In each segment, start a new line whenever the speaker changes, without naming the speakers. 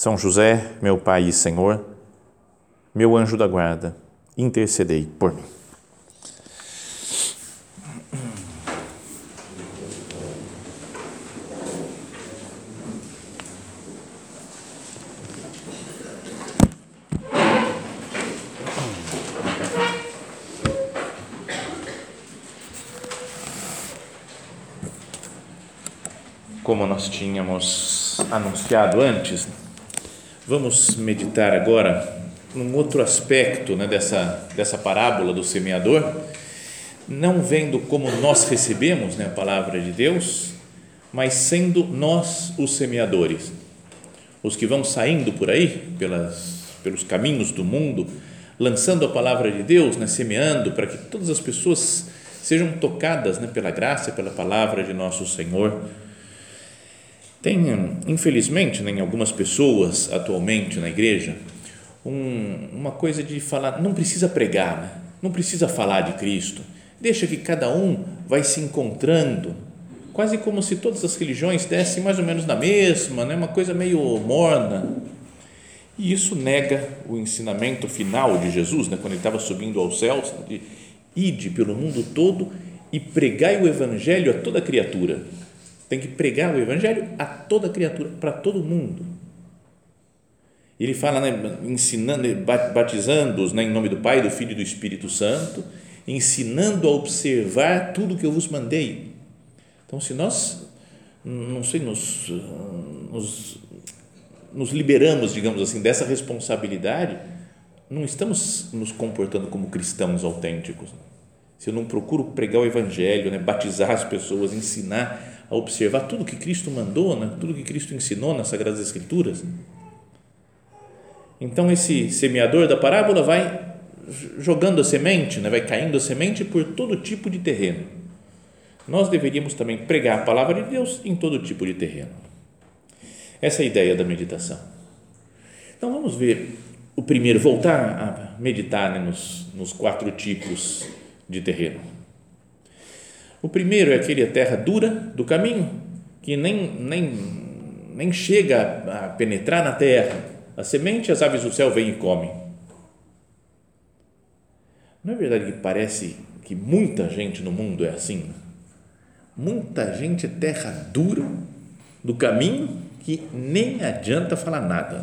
são José, meu Pai e Senhor, meu anjo da guarda, intercedei por mim. Como nós tínhamos anunciado antes, Vamos meditar agora num outro aspecto né, dessa, dessa parábola do semeador, não vendo como nós recebemos né, a palavra de Deus, mas sendo nós os semeadores, os que vão saindo por aí, pelas, pelos caminhos do mundo, lançando a palavra de Deus, né, semeando para que todas as pessoas sejam tocadas né, pela graça, pela palavra de nosso Senhor tem, infelizmente, né, em algumas pessoas atualmente na igreja, um, uma coisa de falar, não precisa pregar, né? não precisa falar de Cristo, deixa que cada um vai se encontrando, quase como se todas as religiões dessem mais ou menos na mesma, né? uma coisa meio morna. E isso nega o ensinamento final de Jesus, né? quando ele estava subindo aos céus, de ide pelo mundo todo e pregai o evangelho a toda criatura tem que pregar o evangelho a toda criatura, para todo mundo. Ele fala, né, ensinando, batizando-os né, em nome do Pai, do Filho e do Espírito Santo, ensinando a observar tudo que eu vos mandei. Então, se nós, não sei, nos, nos, nos liberamos, digamos assim, dessa responsabilidade, não estamos nos comportando como cristãos autênticos. Se eu não procuro pregar o Evangelho, né, batizar as pessoas, ensinar a observar tudo que Cristo mandou, né? tudo que Cristo ensinou nas Sagradas Escrituras. Então, esse semeador da parábola vai jogando a semente, né? vai caindo a semente por todo tipo de terreno. Nós deveríamos também pregar a palavra de Deus em todo tipo de terreno. Essa é a ideia da meditação. Então, vamos ver o primeiro, voltar a meditar né? nos, nos quatro tipos de terreno. O primeiro é aquele a terra dura do caminho, que nem, nem, nem chega a penetrar na terra. A semente, as aves do céu vêm e comem. Não é verdade que parece que muita gente no mundo é assim? Muita gente é terra dura do caminho que nem adianta falar nada.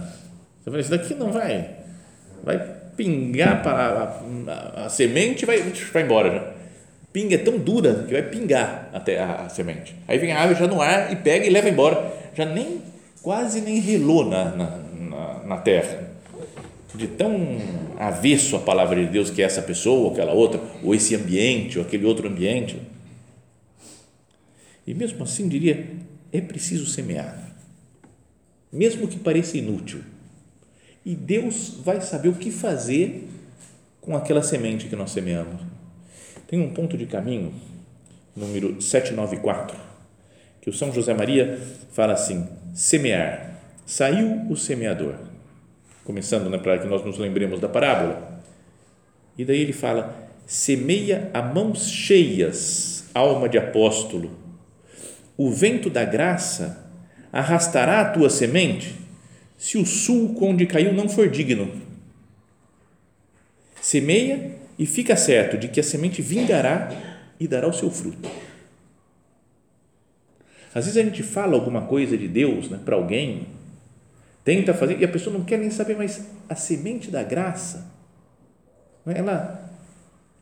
Você fala, isso daqui não vai, vai pingar para a, a, a semente vai, vai embora já pinga é tão dura que vai pingar até a, a, semente. Aí vem a ave já no ar e pega e leva embora. Já nem, quase nem relou na, na, na, na terra. De tão avesso a palavra de Deus que é essa pessoa, ou aquela outra, ou esse ambiente, ou aquele outro ambiente. E mesmo assim, diria, é preciso semear. Mesmo que pareça inútil. E Deus vai saber o que fazer com aquela semente que nós semeamos tem um ponto de caminho, número 794, que o São José Maria fala assim: semear. Saiu o semeador. Começando, né, para que nós nos lembremos da parábola. E daí ele fala: semeia a mãos cheias, alma de apóstolo. O vento da graça arrastará a tua semente se o sulco onde caiu não for digno. Semeia e fica certo de que a semente vingará e dará o seu fruto. Às vezes a gente fala alguma coisa de Deus né, para alguém, tenta fazer e a pessoa não quer nem saber, mas a semente da graça, né, ela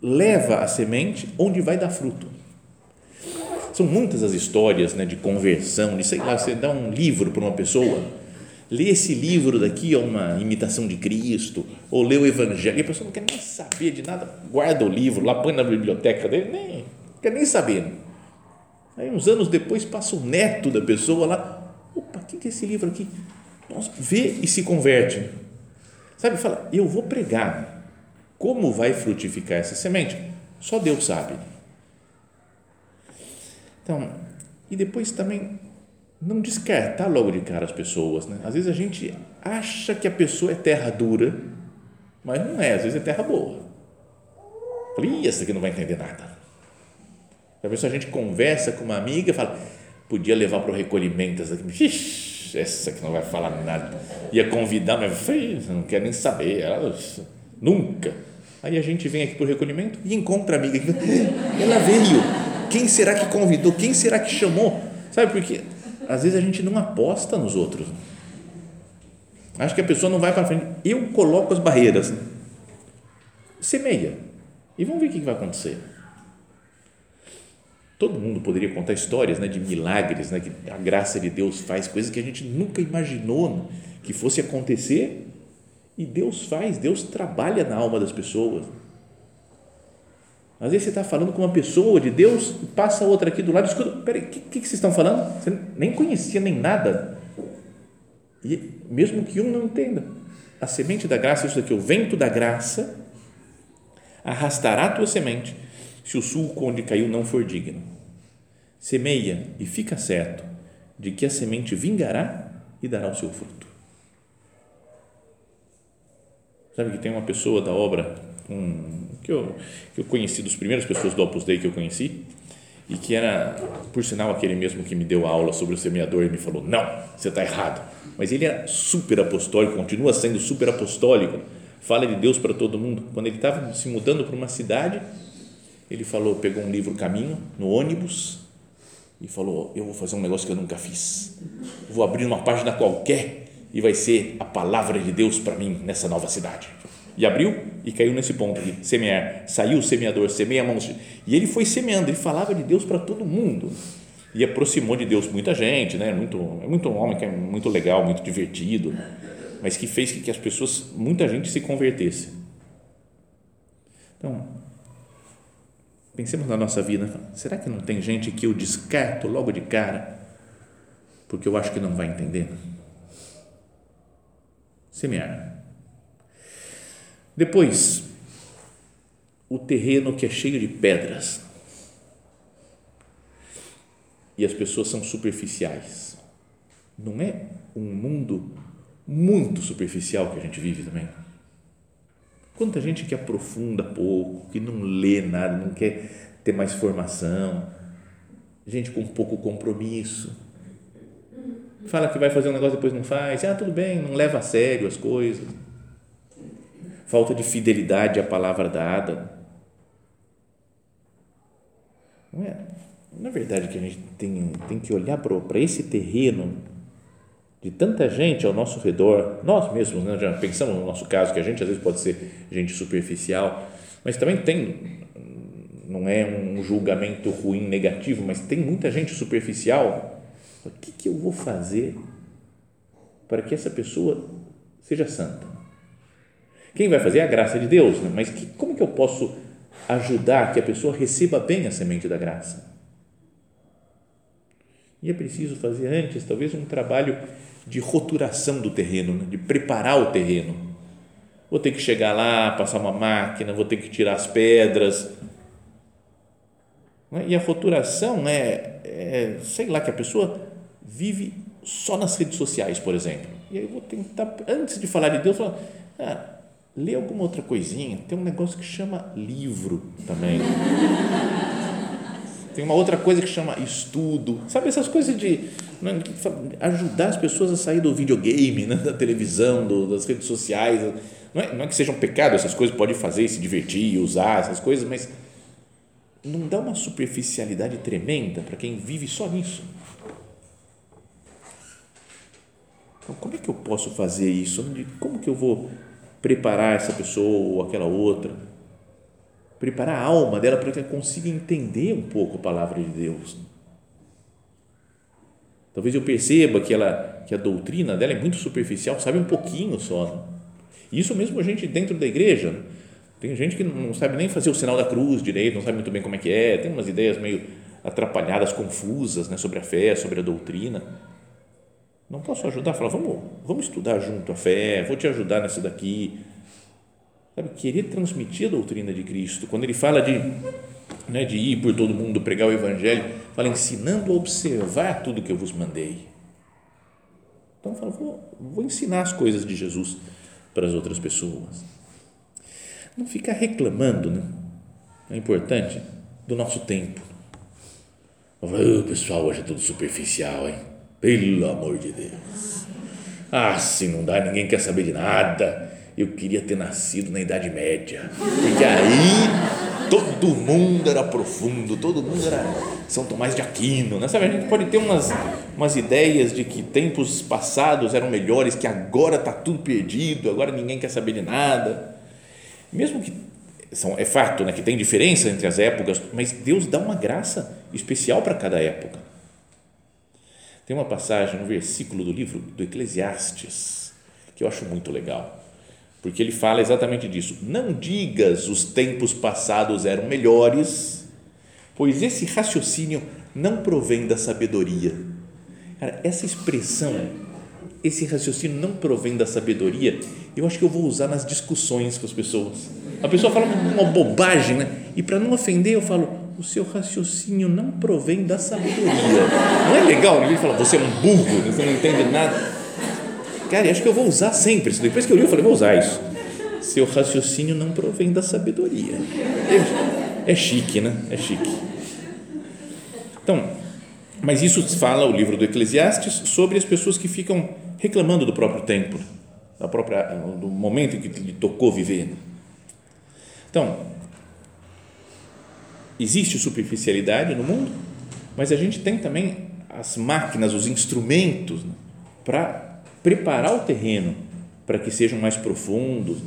leva a semente onde vai dar fruto. São muitas as histórias né, de conversão, de sei lá, você dá um livro para uma pessoa lê esse livro daqui é uma imitação de Cristo, ou lê o Evangelho, e a pessoa não quer nem saber de nada, guarda o livro lá, põe na biblioteca dele, nem quer nem saber. Aí uns anos depois passa o neto da pessoa lá, opa, o que é esse livro aqui? Nossa, vê e se converte. Sabe, fala, eu vou pregar. Como vai frutificar essa semente? Só Deus sabe. Então, e depois também não descartar logo de cara as pessoas. Né? Às vezes a gente acha que a pessoa é terra dura, mas não é, às vezes é terra boa. Falei, essa aqui não vai entender nada. A pessoa a gente conversa com uma amiga fala, podia levar para o recolhimento essa aqui, Ixi, essa que não vai falar nada. Ia convidar, mas não quer nem saber, ela, nunca. Aí a gente vem aqui para o recolhimento e encontra a amiga. Ela veio. Quem será que convidou? Quem será que chamou? Sabe por quê? Às vezes a gente não aposta nos outros. Acho que a pessoa não vai para frente. Eu coloco as barreiras. Semeia. E vamos ver o que vai acontecer. Todo mundo poderia contar histórias né, de milagres, né, que a graça de Deus faz, coisas que a gente nunca imaginou que fosse acontecer. E Deus faz, Deus trabalha na alma das pessoas. Às vezes você está falando com uma pessoa de Deus passa outra aqui do lado, escuta, peraí, o que, que, vocês estão falando? Você nem conhecia nem nada. E mesmo que um não entenda, a semente da graça, isso daqui, o vento da graça, arrastará a tua semente, se o sulco onde caiu não for digno. Semeia e fica certo de que a semente vingará e dará o seu fruto. Sabe que tem uma pessoa da obra um, que, eu, que eu conheci, dos primeiras pessoas do Opus Dei que eu conheci, e que era, por sinal, aquele mesmo que me deu a aula sobre o semeador e me falou: não, você está errado. Mas ele era super apostólico, continua sendo super apostólico, fala de Deus para todo mundo. Quando ele estava se mudando para uma cidade, ele falou: pegou um livro Caminho no ônibus e falou: Eu vou fazer um negócio que eu nunca fiz. Vou abrir uma página qualquer e vai ser a palavra de Deus para mim nessa nova cidade e abriu e caiu nesse ponto aqui, semear. Saiu o semeador, semeia a mão. E ele foi semeando, ele falava de Deus para todo mundo. E aproximou de Deus muita gente, né? Muito, é muito homem que é muito legal, muito divertido, mas que fez que as pessoas, muita gente se convertesse. Então, pensemos na nossa vida. Será que não tem gente que eu descarto logo de cara porque eu acho que não vai entender? Semear depois, o terreno que é cheio de pedras. E as pessoas são superficiais. Não é um mundo muito superficial que a gente vive também? Quanta gente que aprofunda pouco, que não lê nada, não quer ter mais formação, gente com pouco compromisso, fala que vai fazer um negócio depois não faz, ah, tudo bem, não leva a sério as coisas falta de fidelidade à palavra dada. Não é, na verdade, que a gente tem, tem que olhar para esse terreno de tanta gente ao nosso redor, nós mesmos, né, já pensamos no nosso caso, que a gente às vezes pode ser gente superficial, mas também tem, não é um julgamento ruim, negativo, mas tem muita gente superficial. O que, que eu vou fazer para que essa pessoa seja santa? Quem vai fazer é a graça de Deus, né? mas que, como que eu posso ajudar que a pessoa receba bem a semente da graça? E é preciso fazer antes, talvez, um trabalho de roturação do terreno, né? de preparar o terreno. Vou ter que chegar lá, passar uma máquina, vou ter que tirar as pedras. Né? E a roturação é, é, sei lá, que a pessoa vive só nas redes sociais, por exemplo. E aí eu vou tentar, antes de falar de Deus, falar, ah, lê alguma outra coisinha. Tem um negócio que chama livro também. Tem uma outra coisa que chama estudo. Sabe essas coisas de né, ajudar as pessoas a sair do videogame, né, da televisão, do, das redes sociais. Não é, não é que seja um pecado essas coisas, pode fazer, se divertir, usar essas coisas, mas não dá uma superficialidade tremenda para quem vive só nisso. Então, como é que eu posso fazer isso? Como que eu vou preparar essa pessoa ou aquela outra, preparar a alma dela para que ela consiga entender um pouco a palavra de Deus. Talvez eu perceba que ela que a doutrina dela é muito superficial, sabe um pouquinho só. Isso mesmo a gente dentro da igreja. Tem gente que não sabe nem fazer o sinal da cruz direito, não sabe muito bem como é que é, tem umas ideias meio atrapalhadas, confusas né, sobre a fé, sobre a doutrina. Não posso ajudar? Falar, vamos, vamos estudar junto a fé, vou te ajudar nessa daqui. Sabe, querer transmitir a doutrina de Cristo. Quando ele fala de, né, de ir por todo mundo pregar o Evangelho, fala ensinando a observar tudo que eu vos mandei. Então, fala, vou, vou ensinar as coisas de Jesus para as outras pessoas. Não ficar reclamando, né? É importante do nosso tempo. O pessoal hoje é tudo superficial, hein? Pelo amor de Deus. Ah, se não dá, ninguém quer saber de nada. Eu queria ter nascido na Idade Média, porque aí todo mundo era profundo, todo mundo era São Tomás de Aquino, né? Sabe, a gente pode ter umas, umas ideias de que tempos passados eram melhores, que agora está tudo perdido, agora ninguém quer saber de nada. Mesmo que são, é fato né, que tem diferença entre as épocas, mas Deus dá uma graça especial para cada época. Tem uma passagem no versículo do livro do Eclesiastes que eu acho muito legal, porque ele fala exatamente disso. Não digas os tempos passados eram melhores, pois esse raciocínio não provém da sabedoria. Cara, essa expressão, esse raciocínio não provém da sabedoria, eu acho que eu vou usar nas discussões com as pessoas. A pessoa fala uma bobagem, né? E para não ofender, eu falo, o seu raciocínio não provém da sabedoria. Não é legal ninguém fala, você é um burro, você não entende nada. Cara, acho que eu vou usar sempre isso. Depois que eu li, eu falei, vou usar isso. Seu raciocínio não provém da sabedoria. É, é chique, né? É chique. Então, mas isso fala o livro do Eclesiastes sobre as pessoas que ficam reclamando do próprio tempo, da própria, do momento em que lhe tocou viver. Então, existe superficialidade no mundo, mas a gente tem também as máquinas, os instrumentos né, para preparar o terreno para que sejam mais profundos.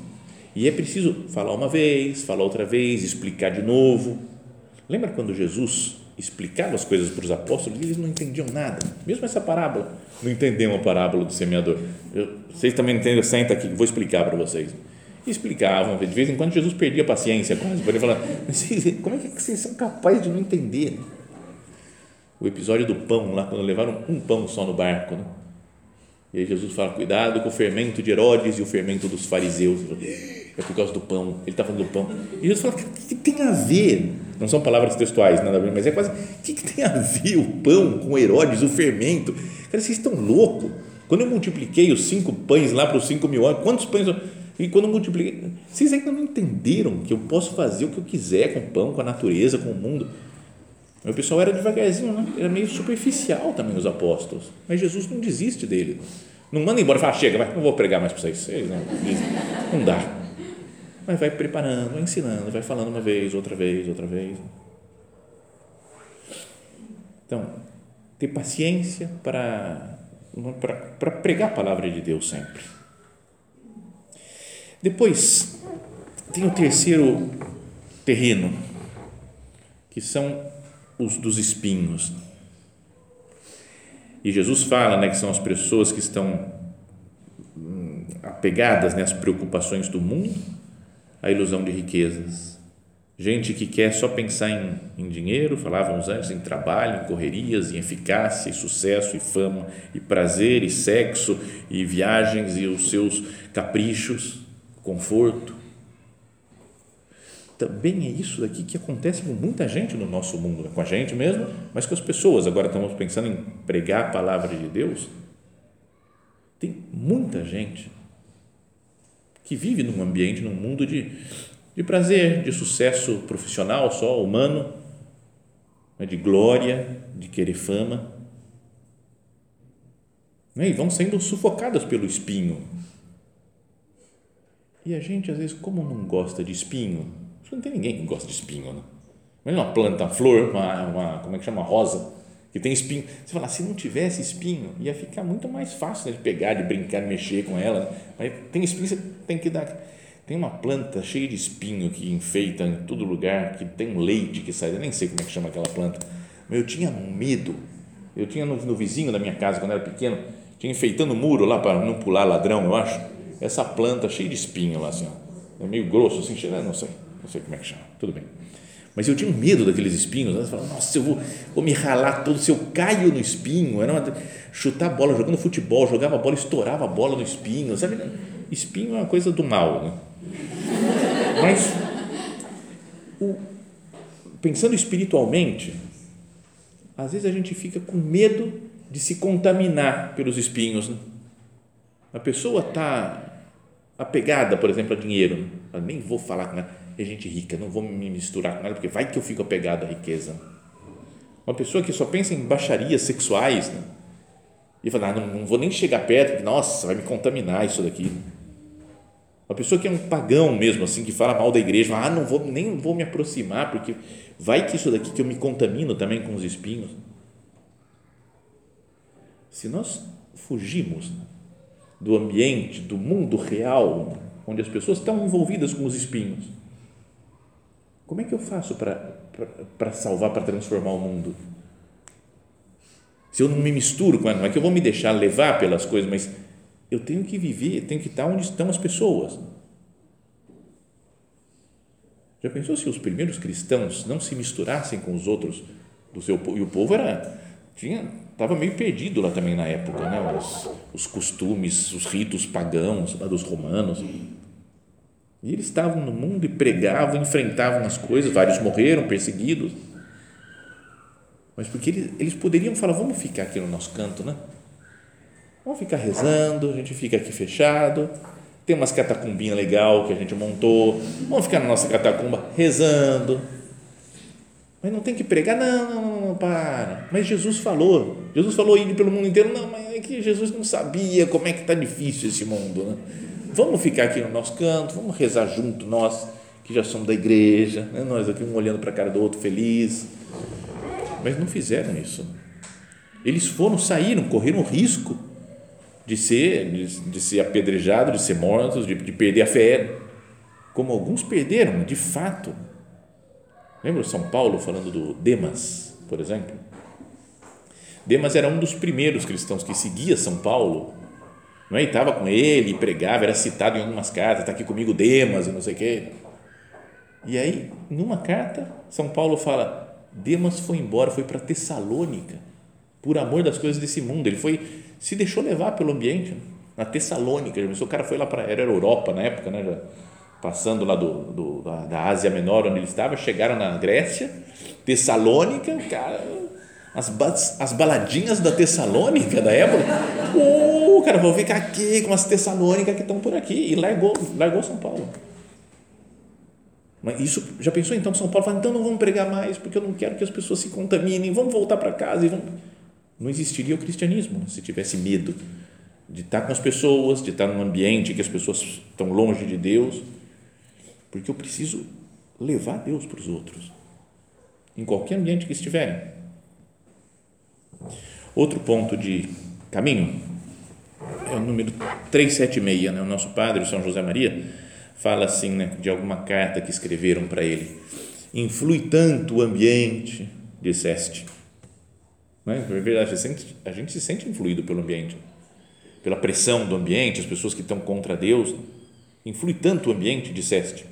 E é preciso falar uma vez, falar outra vez, explicar de novo. Lembra quando Jesus explicava as coisas para os apóstolos e eles não entendiam nada? Mesmo essa parábola, não entendiam a parábola do semeador. Eu, vocês também entendem? Senta aqui, vou explicar para vocês explicavam, de vez em quando Jesus perdia a paciência quase, para ele falar, como é que vocês são capazes de não entender? O episódio do pão lá, quando levaram um pão só no barco, né? E aí Jesus fala, cuidado com o fermento de Herodes e o fermento dos fariseus. É por causa do pão, ele está falando do pão. E Jesus fala, o que, tem a ver? Não são palavras textuais, nada a ver, mas é quase, o que, que tem a ver o pão com Herodes, o fermento? Cara, vocês estão loucos? Quando eu multipliquei os cinco pães lá para os cinco mil homens, quantos pães... E quando multipliquei, vocês ainda não entenderam que eu posso fazer o que eu quiser com o pão, com a natureza, com o mundo. O pessoal era devagarzinho, né? era meio superficial também os apóstolos. Mas Jesus não desiste dele. Não manda embora fala, chega, vai, não vou pregar mais para vocês. Não, não dá. Mas vai preparando, vai ensinando, vai falando uma vez, outra vez, outra vez. Então, ter paciência para, para, para pregar a palavra de Deus sempre depois, tem o terceiro terreno, que são os dos espinhos. E Jesus fala né, que são as pessoas que estão hum, apegadas né, às preocupações do mundo, à ilusão de riquezas. Gente que quer só pensar em, em dinheiro, falávamos antes, em trabalho, em correrias, em eficácia, e sucesso, e fama, e prazer, e sexo, e viagens, e os seus caprichos conforto. Também é isso daqui que acontece com muita gente no nosso mundo, com a gente mesmo, mas com as pessoas. Agora estamos pensando em pregar a palavra de Deus. Tem muita gente que vive num ambiente, num mundo de, de prazer, de sucesso profissional só, humano, né? de glória, de querer fama. Né? E vão sendo sufocadas pelo espinho e a gente, às vezes, como não gosta de espinho, não tem ninguém que gosta de espinho, né? Imagina uma planta, uma flor, uma, uma, como é que chama? Rosa, que tem espinho. Você fala, se não tivesse espinho, ia ficar muito mais fácil né, de pegar, de brincar, de mexer com ela. Né? Mas tem espinho, você tem que dar. Tem uma planta cheia de espinho que enfeita em todo lugar, que tem um leite que sai, eu nem sei como é que chama aquela planta. Mas eu tinha medo. Eu tinha no, no vizinho da minha casa, quando eu era pequeno, tinha enfeitando o muro lá para não pular ladrão, eu acho essa planta cheia de espinho lá, assim, ó, é meio grosso, assim, cheira, não sei, não sei como é que chama, tudo bem. Mas eu tinha um medo daqueles espinhos. Né? Falava, Nossa, eu vou, vou me ralar todo, se eu caio no espinho. Era uma, chutar bola, jogando futebol, jogava bola, estourava a bola no espinho. Sabe? Espinho é uma coisa do mal. Né? Mas, o, pensando espiritualmente, às vezes a gente fica com medo de se contaminar pelos espinhos. Né? A pessoa está apegada, por exemplo, a dinheiro. Eu nem vou falar com ela é gente rica, não vou me misturar com ela, porque vai que eu fico apegado à riqueza. Uma pessoa que só pensa em baixarias sexuais, né? e fala, ah, não, não, vou nem chegar perto, porque, nossa, vai me contaminar isso daqui. Uma pessoa que é um pagão mesmo, assim, que fala mal da igreja, ah, não vou, nem vou me aproximar, porque vai que isso daqui que eu me contamino também com os espinhos. Se nós fugimos do ambiente, do mundo real, onde as pessoas estão envolvidas com os espinhos, como é que eu faço para salvar, para transformar o mundo? Se eu não me misturo com ela, não é que eu vou me deixar levar pelas coisas, mas eu tenho que viver, tenho que estar onde estão as pessoas. Já pensou se os primeiros cristãos não se misturassem com os outros do seu e o povo era tinha estava meio perdido lá também na época, né? Os, os costumes, os ritos pagãos dos romanos. E eles estavam no mundo e pregavam, enfrentavam as coisas, vários morreram perseguidos. Mas porque eles, eles poderiam falar, vamos ficar aqui no nosso canto, né? Vamos ficar rezando, a gente fica aqui fechado, tem umas catacumbinhas legal que a gente montou, vamos ficar na nossa catacumba rezando. Mas não tem que pregar, não, não, não, não, para. Mas Jesus falou, Jesus falou ir pelo mundo inteiro, não, mas é que Jesus não sabia como é que está difícil esse mundo, né? vamos ficar aqui no nosso canto, vamos rezar junto, nós que já somos da igreja, né? nós aqui um olhando para a cara do outro feliz. Mas não fizeram isso. Eles foram, saíram, correram o risco de ser, de, de ser apedrejados, de ser mortos, de, de perder a fé, como alguns perderam, de fato. Lembra São Paulo falando do Demas, por exemplo? Demas era um dos primeiros cristãos que seguia São Paulo não é? E estava com ele, pregava, era citado em algumas cartas, está aqui comigo Demas e não sei o quê. E aí, numa carta, São Paulo fala: Demas foi embora, foi para Tessalônica, por amor das coisas desse mundo. Ele foi, se deixou levar pelo ambiente, na Tessalônica. O cara foi lá para, era Europa na época, né? Já, passando lá do, do da, da Ásia Menor, onde ele estava, chegaram na Grécia, Tessalônica, cara as, as baladinhas da Tessalônica da época. Uh, cara, vou ficar aqui com as Tessalônicas que estão por aqui. E largou, largou São Paulo. Mas isso, já pensou então São Paulo fala, então não vamos pregar mais, porque eu não quero que as pessoas se contaminem, vamos voltar para casa e vamos. Não existiria o cristianismo se tivesse medo de estar com as pessoas, de estar num ambiente que as pessoas estão longe de Deus, porque eu preciso levar Deus para os outros, em qualquer ambiente que estiverem. Outro ponto de caminho é o número 376, né? o nosso padre, São José Maria, fala assim, né, de alguma carta que escreveram para ele. Influi tanto o ambiente, disseste. Não é? é verdade, a gente, a gente se sente influído pelo ambiente, pela pressão do ambiente, as pessoas que estão contra Deus. Influi tanto o ambiente, disseste.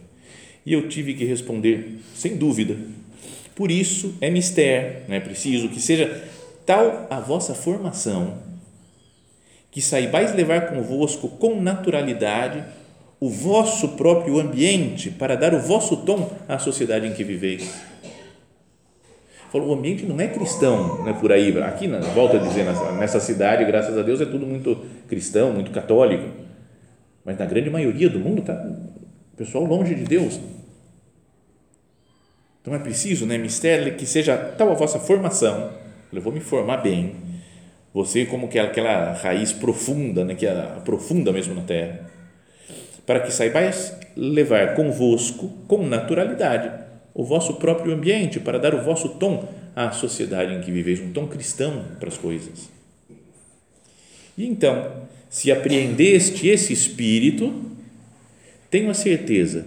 E eu tive que responder, sem dúvida. Por isso é mistério, é preciso que seja tal a vossa formação, que saibais levar convosco com naturalidade o vosso próprio ambiente para dar o vosso tom à sociedade em que viveis. Falou, o ambiente não é cristão, né, por aí, aqui, na, volta a dizer, nessa, nessa cidade, graças a Deus, é tudo muito cristão, muito católico, mas na grande maioria do mundo está o pessoal longe de Deus. Então é preciso, né, mistério, que seja tal a vossa formação, eu vou me formar bem. Você como que é aquela raiz profunda, né, que é profunda mesmo na terra, para que saibais levar convosco com naturalidade o vosso próprio ambiente para dar o vosso tom à sociedade em que viveis, um tom cristão para as coisas. E então, se apreendeste esse espírito, tenho a certeza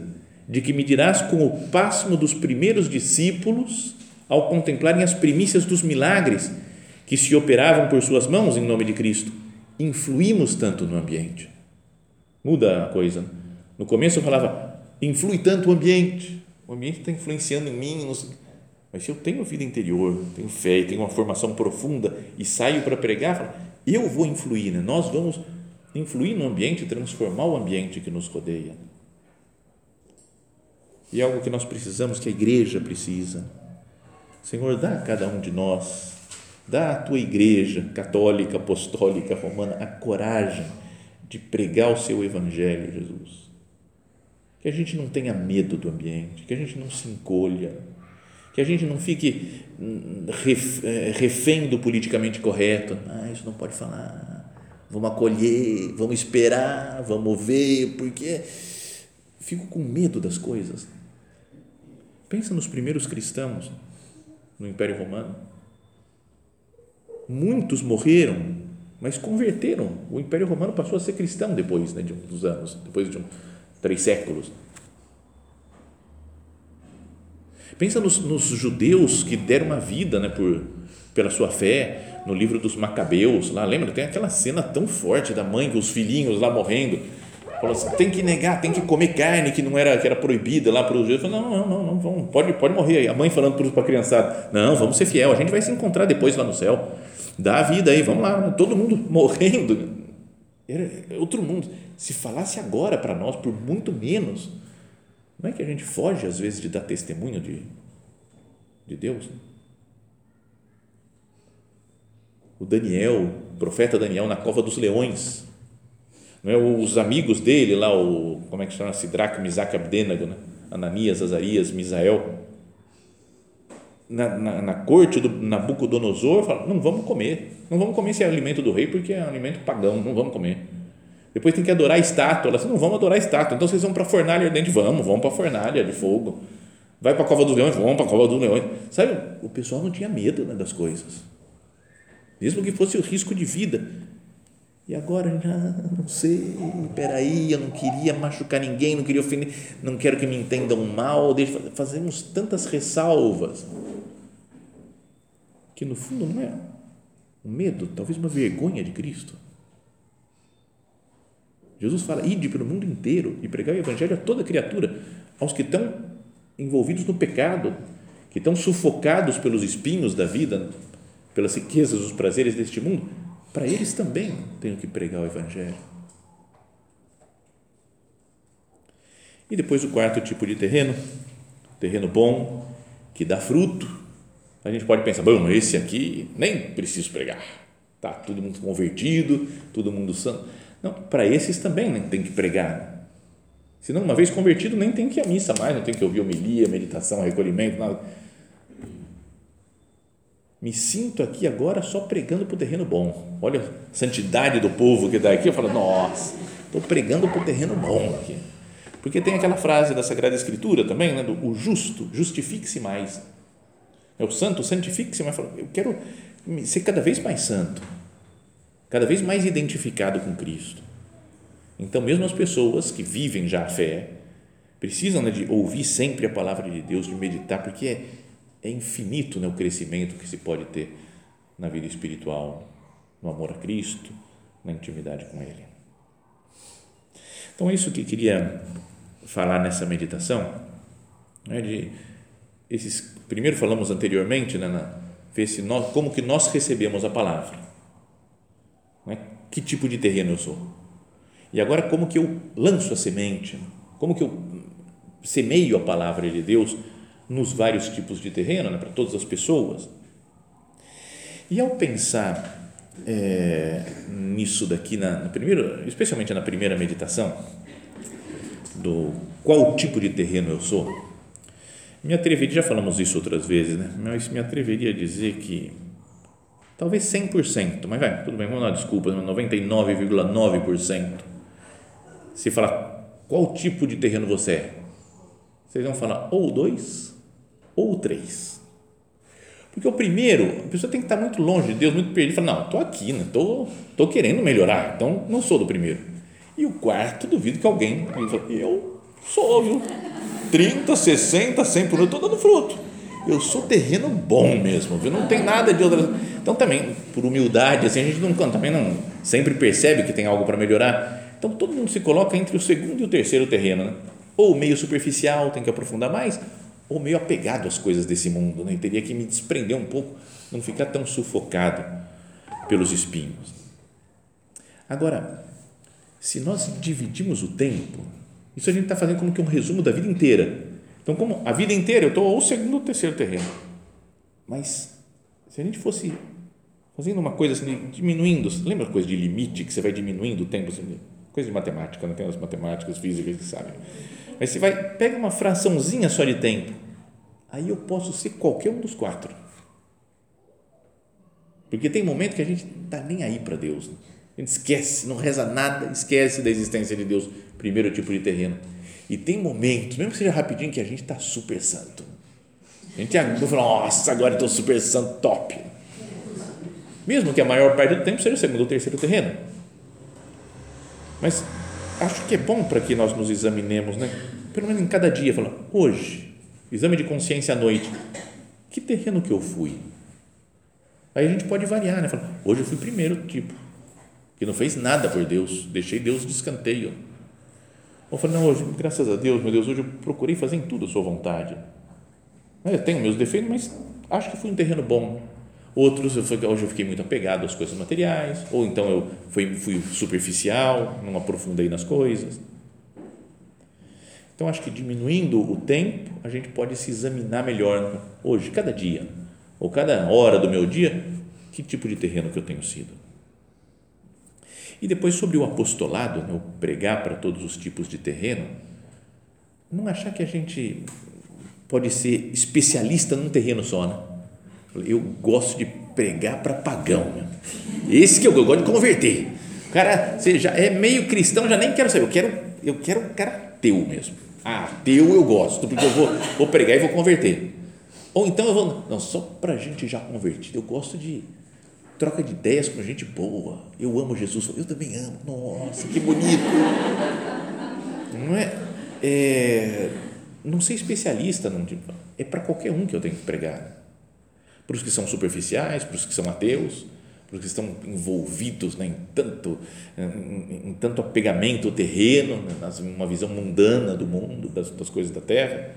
de que me dirás com o pássimo dos primeiros discípulos ao contemplarem as primícias dos milagres que se operavam por suas mãos em nome de Cristo. Influímos tanto no ambiente. Muda a coisa. No começo eu falava, influi tanto o ambiente. o ambiente está influenciando em mim, mas se eu tenho vida interior, tenho fé, tenho uma formação profunda e saio para pregar, eu vou influir, né? nós vamos influir no ambiente, transformar o ambiente que nos rodeia. E é algo que nós precisamos, que a igreja precisa. Senhor, dá a cada um de nós, dá à tua igreja católica, apostólica, romana, a coragem de pregar o seu evangelho, Jesus. Que a gente não tenha medo do ambiente, que a gente não se encolha, que a gente não fique hum, eh, refém do politicamente correto. Ah, isso não pode falar. Vamos acolher, vamos esperar, vamos ver, porque fico com medo das coisas. Pensa nos primeiros cristãos no Império Romano. Muitos morreram, mas converteram. O Império Romano passou a ser cristão depois né, de uns anos, depois de um, três séculos. Pensa nos, nos, judeus que deram uma vida né, por, pela sua fé, no livro dos Macabeus, lá, lembra? Tem aquela cena tão forte da mãe com os filhinhos lá morrendo. Falou assim, tem que negar, tem que comer carne que não era que era proibida lá para os judeus. Não, não, não, não, vamos, pode, pode morrer aí. A mãe falando para a criançada, não, vamos ser fiel, a gente vai se encontrar depois lá no céu. Dá a vida aí, vamos lá, todo mundo morrendo. Era outro mundo. Se falasse agora para nós por muito menos, não é que a gente foge, às vezes, de dar testemunho de, de Deus? Né? O Daniel, o profeta Daniel, na cova dos leões. É? Os amigos dele lá, o, como é que chama? Sidraque, Misaque, Abdenago, né? Ananias, Azarias, Misael. Na, na, na, corte do Nabucodonosor, fala, não vamos comer, não vamos comer esse alimento do rei porque é um alimento pagão, não vamos comer depois tem que adorar a estátua. Ela disse, não vamos adorar a estátua. Então vocês vão para a fornalha ardente. Vamos, vamos para a fornalha de fogo. Vai para a cova dos leões. Vamos para a cova dos leões. Sabe, o pessoal não tinha medo né, das coisas. Mesmo que fosse o risco de vida. E agora, já não sei, peraí, eu não queria machucar ninguém, não queria ofender, não quero que me entendam mal. Deixa, fazemos tantas ressalvas. Que no fundo não é um medo, talvez uma vergonha de Cristo Jesus fala: ide pelo mundo inteiro e pregar o evangelho a toda criatura, aos que estão envolvidos no pecado, que estão sufocados pelos espinhos da vida, pelas riquezas, os prazeres deste mundo, para eles também tenho que pregar o evangelho. E depois o quarto tipo de terreno, terreno bom, que dá fruto. A gente pode pensar, bom, esse aqui nem preciso pregar. Tá todo mundo convertido, todo mundo santo não, para esses também né, tem que pregar. Senão, uma vez convertido, nem tem que ir à missa mais, não tem que ouvir homilia, meditação, recolhimento, nada. Me sinto aqui agora só pregando para o terreno bom. Olha a santidade do povo que está aqui. Eu falo, nossa, estou pregando para o terreno bom aqui. Porque tem aquela frase da Sagrada Escritura também, né, do o justo, justifique-se mais. É o santo, santifique-se mais. Eu quero ser cada vez mais santo cada vez mais identificado com Cristo. Então, mesmo as pessoas que vivem já a fé, precisam né, de ouvir sempre a palavra de Deus, de meditar, porque é, é infinito né, o crescimento que se pode ter na vida espiritual, no amor a Cristo, na intimidade com Ele. Então, é isso que queria falar nessa meditação. Né, de esses, primeiro falamos anteriormente, né, na, ver se nós, como que nós recebemos a palavra né? Que tipo de terreno eu sou? E agora, como que eu lanço a semente? Como que eu semeio a palavra de Deus nos vários tipos de terreno, né? para todas as pessoas? E ao pensar é, nisso daqui, na, na primeira, especialmente na primeira meditação, do qual tipo de terreno eu sou, me atreveria, já falamos isso outras vezes, né? mas me atreveria a dizer que Talvez 100%, mas vai, tudo bem, vamos dar desculpa, 99,9%. Se falar qual tipo de terreno você é, vocês vão falar ou dois ou três. Porque o primeiro, a pessoa tem que estar muito longe de Deus, muito perdido, fala, não, estou aqui, né? tô, tô querendo melhorar, então não sou do primeiro. E o quarto, duvido que alguém, eu sou, viu? 30, 60, 100 por ano, estou dando fruto eu sou terreno bom mesmo, viu? não tem nada de outra. Então, também, por humildade, assim, a gente não, também não sempre percebe que tem algo para melhorar. Então, todo mundo se coloca entre o segundo e o terceiro terreno, né? ou meio superficial, tem que aprofundar mais, ou meio apegado às coisas desse mundo, né? teria que me desprender um pouco, não ficar tão sufocado pelos espinhos. Agora, se nós dividimos o tempo, isso a gente está fazendo como que um resumo da vida inteira. Então, como a vida inteira eu estou ou segundo ou terceiro terreno. Mas, se a gente fosse fazendo uma coisa assim, diminuindo, lembra a coisa de limite, que você vai diminuindo o tempo, assim, coisa de matemática, não tem as matemáticas, físicas que sabem. Mas você vai, pega uma fraçãozinha só de tempo, aí eu posso ser qualquer um dos quatro. Porque tem momento que a gente está nem aí para Deus. Né? A gente esquece, não reza nada, esquece da existência de Deus, primeiro tipo de terreno. E tem momentos, mesmo que seja rapidinho, que a gente está super santo. A gente fala, nossa, agora estou super santo, top. Mesmo que a maior parte do tempo seja o segundo ou terceiro terreno. Mas acho que é bom para que nós nos examinemos, né? pelo menos em cada dia, falando, hoje, exame de consciência à noite, que terreno que eu fui? Aí a gente pode variar, né? Fala, hoje eu fui primeiro tipo, que não fez nada por Deus, deixei Deus de escanteio. Ou falei, não, hoje, graças a Deus, meu Deus, hoje eu procurei fazer em tudo a sua vontade. Eu tenho meus defeitos, mas acho que fui um terreno bom. Outros, eu, hoje eu fiquei muito apegado às coisas materiais, ou então eu fui, fui superficial, não aprofundei nas coisas. Então, acho que diminuindo o tempo, a gente pode se examinar melhor hoje, cada dia, ou cada hora do meu dia, que tipo de terreno que eu tenho sido. E depois, sobre o apostolado, né, o pregar para todos os tipos de terreno, não achar que a gente pode ser especialista num terreno só, né? Eu gosto de pregar para pagão. Né? Esse que eu, eu gosto de converter. O cara, você já é meio cristão, já nem quero saber. Eu quero, eu quero um cara teu mesmo. Ah, teu eu gosto, porque eu vou, vou pregar e vou converter. Ou então eu vou, não, só para gente já convertida. Eu gosto de troca de ideias com gente boa. Eu amo Jesus. Eu também amo. Nossa, que bonito. Não é? é não ser especialista, não, é para qualquer um que eu tenho que pregar para os que são superficiais, para os que são ateus, para os que estão envolvidos né, em, tanto, em, em tanto apegamento terreno, né, uma visão mundana do mundo, das, das coisas da terra,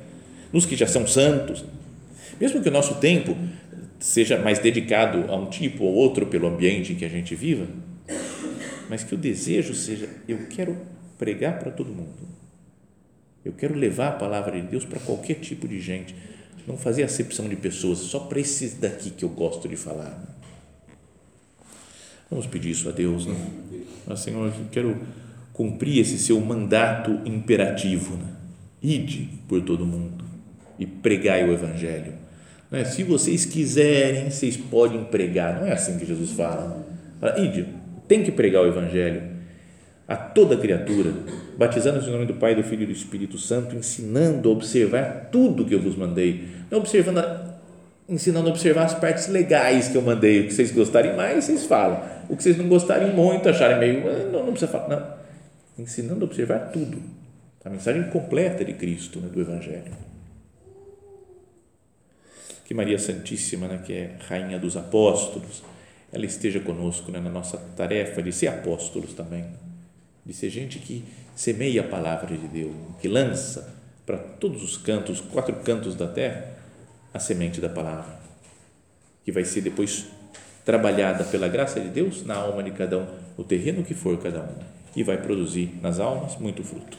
nos que já são santos. Mesmo que o nosso tempo seja mais dedicado a um tipo ou outro pelo ambiente em que a gente viva, mas que o desejo seja: eu quero pregar para todo mundo. Eu quero levar a palavra de Deus para qualquer tipo de gente não fazer acepção de pessoas, só para esses daqui que eu gosto de falar. Vamos pedir isso a Deus, né? Mas, Senhor, eu quero cumprir esse seu mandato imperativo, né? Ide por todo mundo e pregai o Evangelho. É? Se vocês quiserem, vocês podem pregar. Não é assim que Jesus fala. Fala, ide, tem que pregar o Evangelho a toda criatura, batizando-se no nome do Pai, do Filho e do Espírito Santo, ensinando a observar tudo que eu vos mandei, não observando, ensinando a observar as partes legais que eu mandei, o que vocês gostarem mais, vocês falam, o que vocês não gostarem muito, acharem meio, ah, não, não precisa falar, não, ensinando a observar tudo, a mensagem completa de Cristo, né, do Evangelho. Que Maria Santíssima, né, que é Rainha dos Apóstolos, ela esteja conosco né, na nossa tarefa de ser apóstolos também de ser gente que semeia a palavra de Deus, que lança para todos os cantos, quatro cantos da terra, a semente da palavra, que vai ser depois trabalhada pela graça de Deus na alma de cada um, o terreno que for cada um, e vai produzir nas almas muito fruto.